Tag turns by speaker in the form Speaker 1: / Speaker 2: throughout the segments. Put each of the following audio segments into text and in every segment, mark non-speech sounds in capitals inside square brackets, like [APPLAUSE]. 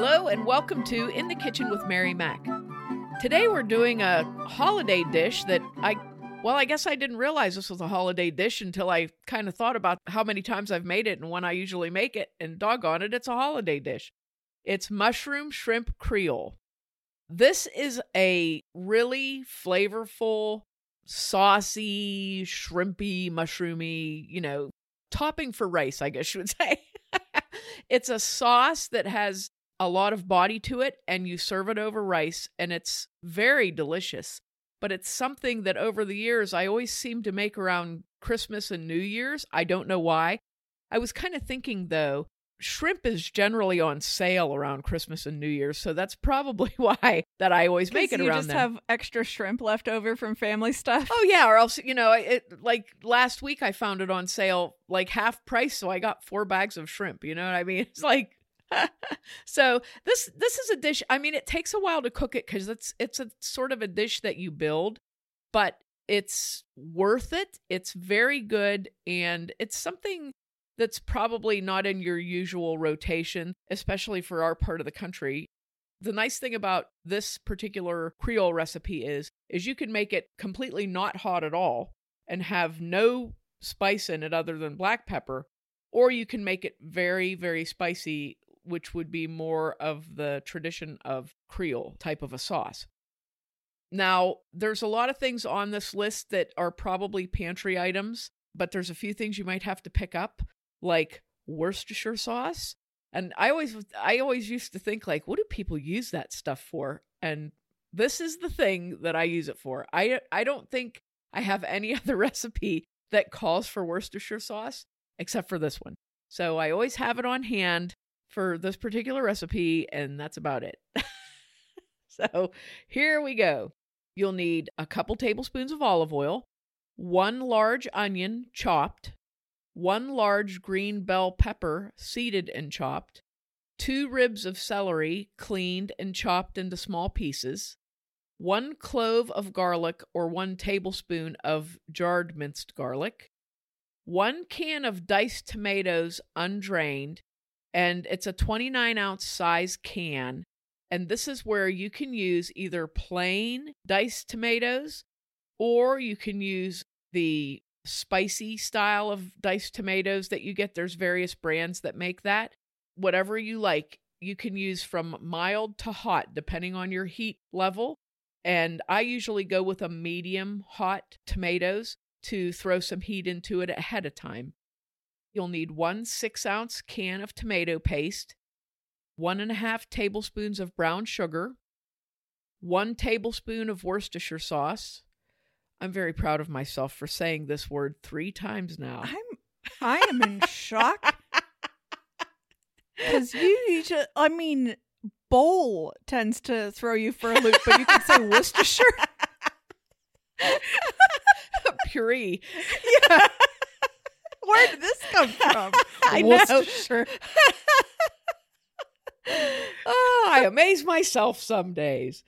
Speaker 1: Hello and welcome to In the Kitchen with Mary Mac. Today we're doing a holiday dish that I, well, I guess I didn't realize this was a holiday dish until I kind of thought about how many times I've made it and when I usually make it, and doggone it, it's a holiday dish. It's mushroom shrimp creole. This is a really flavorful, saucy, shrimpy, mushroomy, you know, topping for rice, I guess you would [LAUGHS] say. it's a sauce that has a lot of body to it and you serve it over rice and it's very delicious. But it's something that over the years I always seem to make around Christmas and New Year's. I don't know why. I was kind of thinking though, shrimp is generally on sale around Christmas and New Year's, so that's probably [LAUGHS] why that I always make it
Speaker 2: you
Speaker 1: around
Speaker 2: just
Speaker 1: then.
Speaker 2: have extra shrimp left over from family stuff.
Speaker 1: Oh yeah, or else you know, it like last week I found it on sale like half price, so I got four bags of shrimp. You know what I mean? [LAUGHS] It's like [LAUGHS] so this this is a dish. I mean, it takes a while to cook it because it's it's a sort of a dish that you build, but it's worth it. It's very good, and it's something that's probably not in your usual rotation, especially for our part of the country. The nice thing about this particular Creole recipe is is you can make it completely not hot at all and have no spice in it other than black pepper, or you can make it very very spicy, which would be more of the tradition of Creole type of a sauce. Now, there's a lot of things on this list that are probably pantry items, but there's a few things you might have to pick up like Worcestershire sauce. And I always I always used to think like what do people use that stuff for? And this is the thing that I use it for. I I don't think I have any [LAUGHS] other recipe that calls for Worcestershire sauce except for this one. So I always have it on hand for this particular recipe and that's about it. [LAUGHS] so here we go. You'll need a couple tablespoons of olive oil, one large onion chopped, one large green bell pepper seeded and chopped, two ribs of celery cleaned and chopped into small pieces, one clove of garlic or one tablespoon of jarred minced garlic, one can of diced tomatoes undrained, and it's a 29 ounce size can. And this is where you can use either plain diced tomatoes or you can use the spicy style of diced tomatoes that you get. There's various brands that make that. Whatever you like, you can use from mild to hot, depending on your heat level. And I usually go with a medium hot tomatoes to throw some heat into it ahead of time. You'll need one six ounce can of tomato paste, one and a half tablespoons of brown sugar, one tablespoon of Worcestershire sauce. I'm very proud of myself for saying this word three times now.
Speaker 2: I'm I am in shock [LAUGHS] because you usually, I mean, bowl tends to throw you for a loop, but you can say Worcestershire. [LAUGHS]
Speaker 1: Puree. [LAUGHS]
Speaker 2: yeah. Where did this come from? [LAUGHS]
Speaker 1: I know.
Speaker 2: Worcestershire. [LAUGHS]
Speaker 1: oh, I amaze myself some days.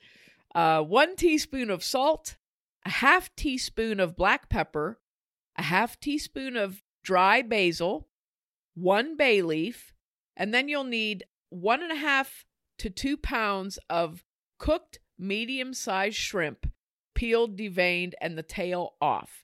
Speaker 1: Uh, one teaspoon of salt, a half teaspoon of black pepper, a half teaspoon of dry basil, one bay leaf, and then you'll need one and a half to two pounds of cooked medium sized shrimp, peeled, deveined, and the tail off.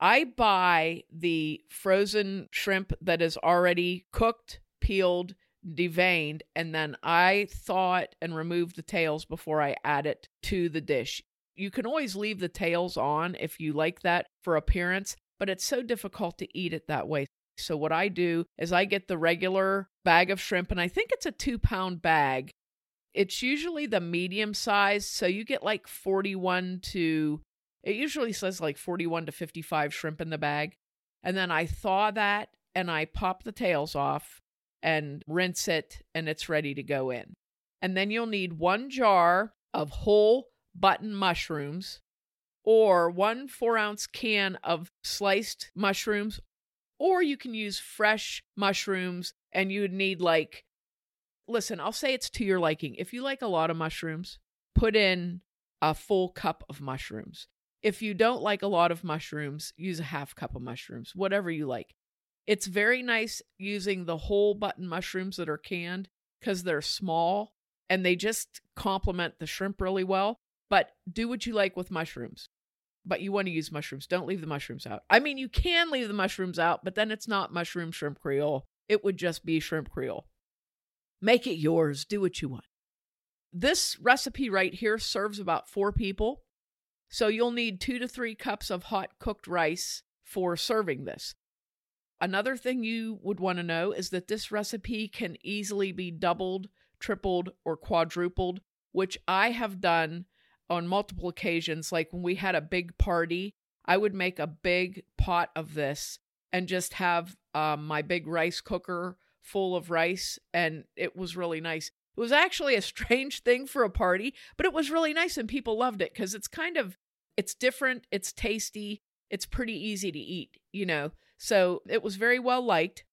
Speaker 1: I buy the frozen shrimp that is already cooked, peeled, deveined, and then I thaw it and remove the tails before I add it to the dish. You can always leave the tails on if you like that for appearance, but it's so difficult to eat it that way. So, what I do is I get the regular bag of shrimp, and I think it's a two pound bag. It's usually the medium size, so you get like 41 to, it usually says like 41 to 55 shrimp in the bag. And then I thaw that and I pop the tails off and rinse it, and it's ready to go in. And then you'll need one jar of whole button mushrooms or one four ounce can of sliced mushrooms, or you can use fresh mushrooms and you would need like, listen, I'll say it's to your liking. If you like a lot of mushrooms, put in a full cup of mushrooms. If you don't like a lot of mushrooms, use a half cup of mushrooms, whatever you like. It's very nice using the whole button mushrooms that are canned because they're small and they just complement the shrimp really well. But do what you like with mushrooms. But you want to use mushrooms. Don't leave the mushrooms out. I mean, you can leave the mushrooms out, but then it's not mushroom shrimp creole. It would just be shrimp creole. Make it yours. Do what you want. This recipe right here serves about four people. So you'll need two to three cups of hot cooked rice for serving this. Another thing you would want to know is that this recipe can easily be doubled, tripled, or quadrupled, which I have done on multiple occasions. Like when we had a big party, I would make a big pot of this and just have um, my big rice cooker full of rice, and it was really nice. It was actually a strange [LAUGHS] thing for a party, but it was really nice and people loved it because it's kind of it's different, it's tasty, it's pretty easy to eat, you know. So it was very well liked.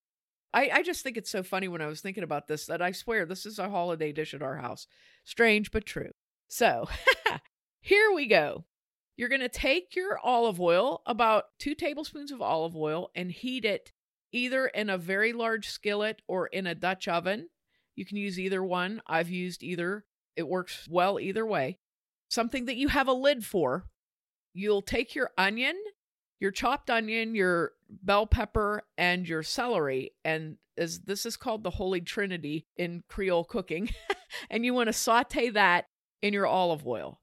Speaker 1: I, I just think it's so funny when I was thinking about this that I swear this is a holiday dish at our house. Strange but true. So [LAUGHS] here we go. You're going to take your olive oil, about two tablespoons of olive oil, and heat it either in a very large skillet or in a Dutch oven. You can use either one. I've used either. It works well either way. Something that you have a lid for. You'll take your onion, your chopped onion, your bell pepper, and your celery. And as this is called the Holy Trinity in Creole cooking, [LAUGHS] and you want to saute that in your olive oil.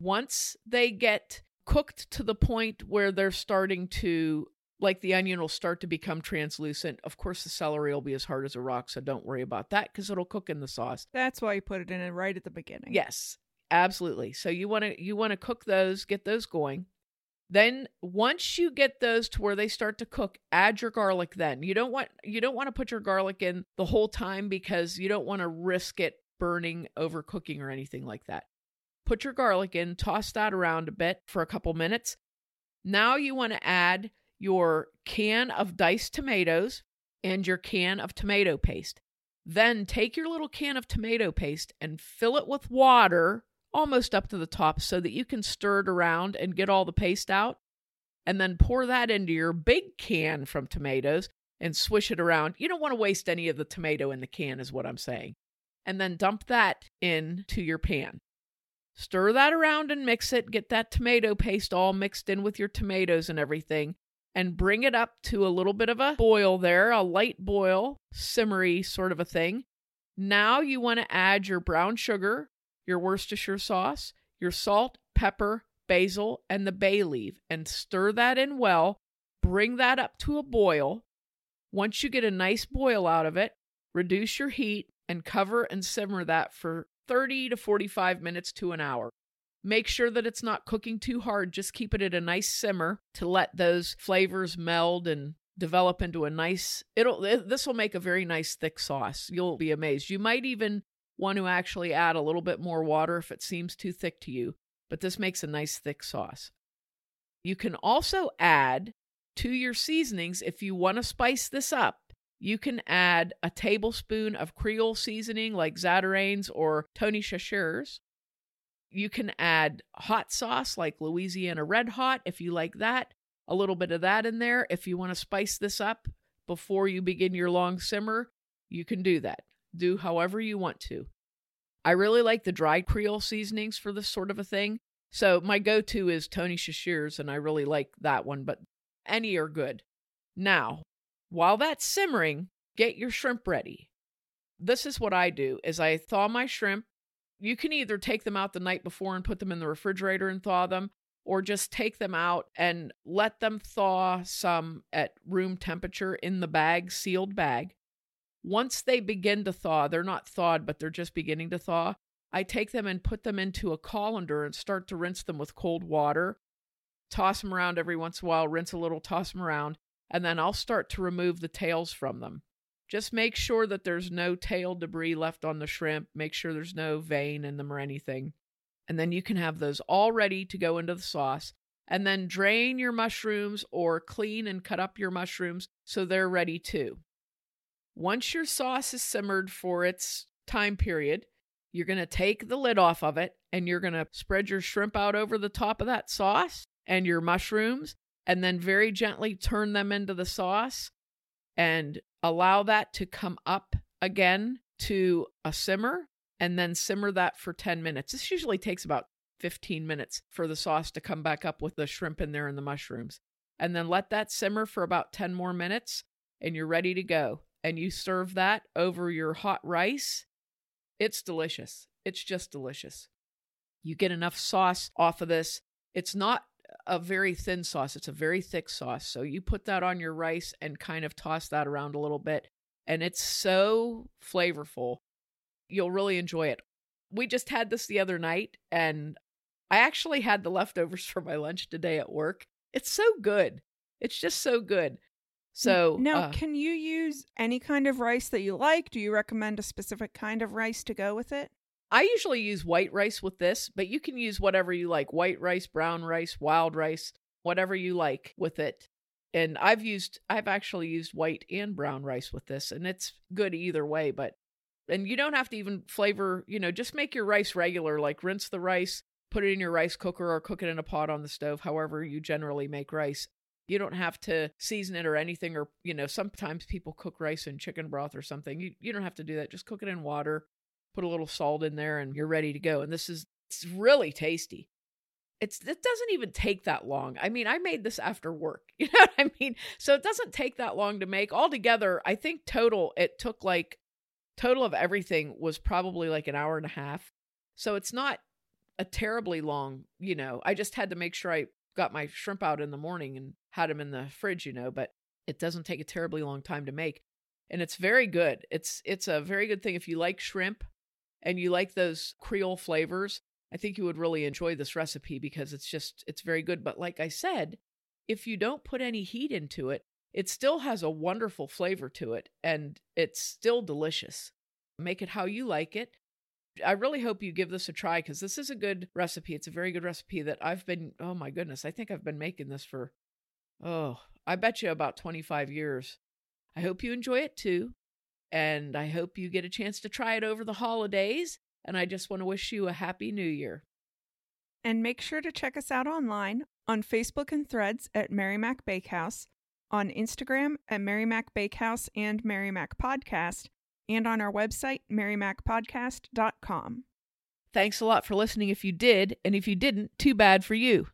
Speaker 1: Once they get cooked to the point where they're starting to like the onion will start to become translucent. Of course, the celery will be as hard as a rock, so don't worry about that because it'll cook in the sauce.
Speaker 2: That's why you put it in it right at the beginning.
Speaker 1: Yes, absolutely. So you want to you want to cook those, get those going. Then once you get those to where they start to cook, add your garlic then. You don't want you don't want to put your garlic in the whole time because you don't want to risk it burning, overcooking or anything like that. Put your garlic in, toss that around a bit for a couple minutes. Now you want to add your can of diced tomatoes and your can of tomato paste. Then take your little can of tomato paste and fill it with water almost up to the top so that you can stir it around and get all the paste out. And then pour that into your big can from tomatoes and swish it around. You don't want to waste any of the tomato in the can, is what I'm saying. And then dump that into your pan. Stir that around and mix it. Get that tomato paste all mixed in with your tomatoes and everything and bring it up to a little bit of a boil there, a light boil, simmery sort of a thing. Now you want to add your brown sugar, your Worcestershire sauce, your salt, pepper, basil, and the bay leaf, and stir that in well. Bring that up to a boil. Once you get a nice boil out of it, reduce your heat and cover and simmer that for 30 to 45 minutes to an hour. Make sure that it's not cooking too hard. Just keep it at a nice simmer to let those flavors meld and develop into a nice it'll this will make a very nice thick sauce. You'll be amazed. You might even want to actually add a little bit more water if it seems too thick to you, but this makes a nice thick sauce. You can also add to your seasonings if you want to spice this up. You can add a tablespoon of Creole seasoning like Zatarain's or Tony Chachere's. You can add hot sauce like Louisiana Red Hot if you like that. A little bit of that in there. If you want to spice this up before you begin your long simmer, you can do that. Do however you want to. I really like the dried Creole seasonings for this sort of a thing. So my go to is Tony Chachere's, and I really like that one, but any are good. Now, while that's simmering, get your shrimp ready. This is what I do is I thaw my shrimp you can either take them out the night before and put them in the refrigerator and thaw them, or just take them out and let them thaw some at room temperature in the bag, sealed bag. Once they begin to thaw, they're not thawed, but they're just beginning to thaw. I take them and put them into a colander and start to rinse them with cold water. Toss them around every once in a while, rinse a little, toss them around, and then I'll start to remove the tails from them. Just make sure that there's no tail debris left on the shrimp. Make sure there's no vein in them or anything. And then you can have those all ready to go into the sauce. And then drain your mushrooms or clean and cut up your mushrooms so they're ready too. Once your sauce is simmered for its time period, you're going to take the lid off of it and you're going to spread your shrimp out over the top of that sauce and your mushrooms and then very gently turn them into the sauce and allow that to come up again to a simmer and then simmer that for 10 minutes. This usually takes about 15 minutes for the sauce to come back up with the shrimp in there and the mushrooms. And then let that simmer for about 10 more minutes and you're ready to go. And you serve that over your hot rice. It's delicious. It's just delicious. You get enough sauce off of this. It's not a very thin sauce, it's a very thick sauce. So you put that on your rice and kind of toss that around a little bit. And it's so flavorful. You'll really enjoy it. We just had this the other night, and I actually had the leftovers [LAUGHS] for my lunch today at work. It's so good. It's just so good. So
Speaker 2: now,
Speaker 1: uh,
Speaker 2: can you use any kind of rice that you like? Do you recommend a specific kind of rice to go with it?
Speaker 1: I usually use white rice with this, but you can use whatever you like white rice, brown rice, wild rice, whatever you like with it. And I've used, I've actually used white and brown rice with this, and it's good either way. But, and you don't have to even flavor, you know, just make your rice regular, like rinse the rice, put it in your rice cooker or cook it in a pot on the stove, however you generally make rice. You don't have to season it or anything, or, you know, sometimes people cook rice in chicken broth or something. You, you don't have to do that. Just cook it in water, put a little salt in there and you're ready to go. And this is it's really tasty. It's it doesn't even take that long. I mean, I made this after work. [LAUGHS] You know what I mean? So it doesn't take that long to make. Altogether, I think total it took like total of everything was probably like an hour and a half. So it's not a terribly long, you know. I just had to make sure I got my shrimp out in the morning and had them in the fridge, you know, but it doesn't take a terribly long time to make. And it's very good. It's it's a very good thing if you like shrimp and you like those Creole flavors, I think you would really enjoy this recipe because it's just, it's very good. But like I said, if you don't put any heat into it, it still has a wonderful flavor to it and it's still delicious. Make it how you like it. I really hope you give this a try because this is a good recipe. It's a very good recipe that I've been, oh my goodness, I think I've been making this for, oh, I bet you about 25 years. I hope you enjoy it too. And I hope you get a chance to try it over the holidays. And I just want to wish you a happy new year.
Speaker 2: And make sure to check us out online on Facebook and threads at Mary Mac Bakehouse, on Instagram at Mary Mac Bakehouse and Mary Mac Podcast, and on our website, marymacpodcast.com.
Speaker 1: Thanks a lot for listening if you did, and if you didn't, too bad for you.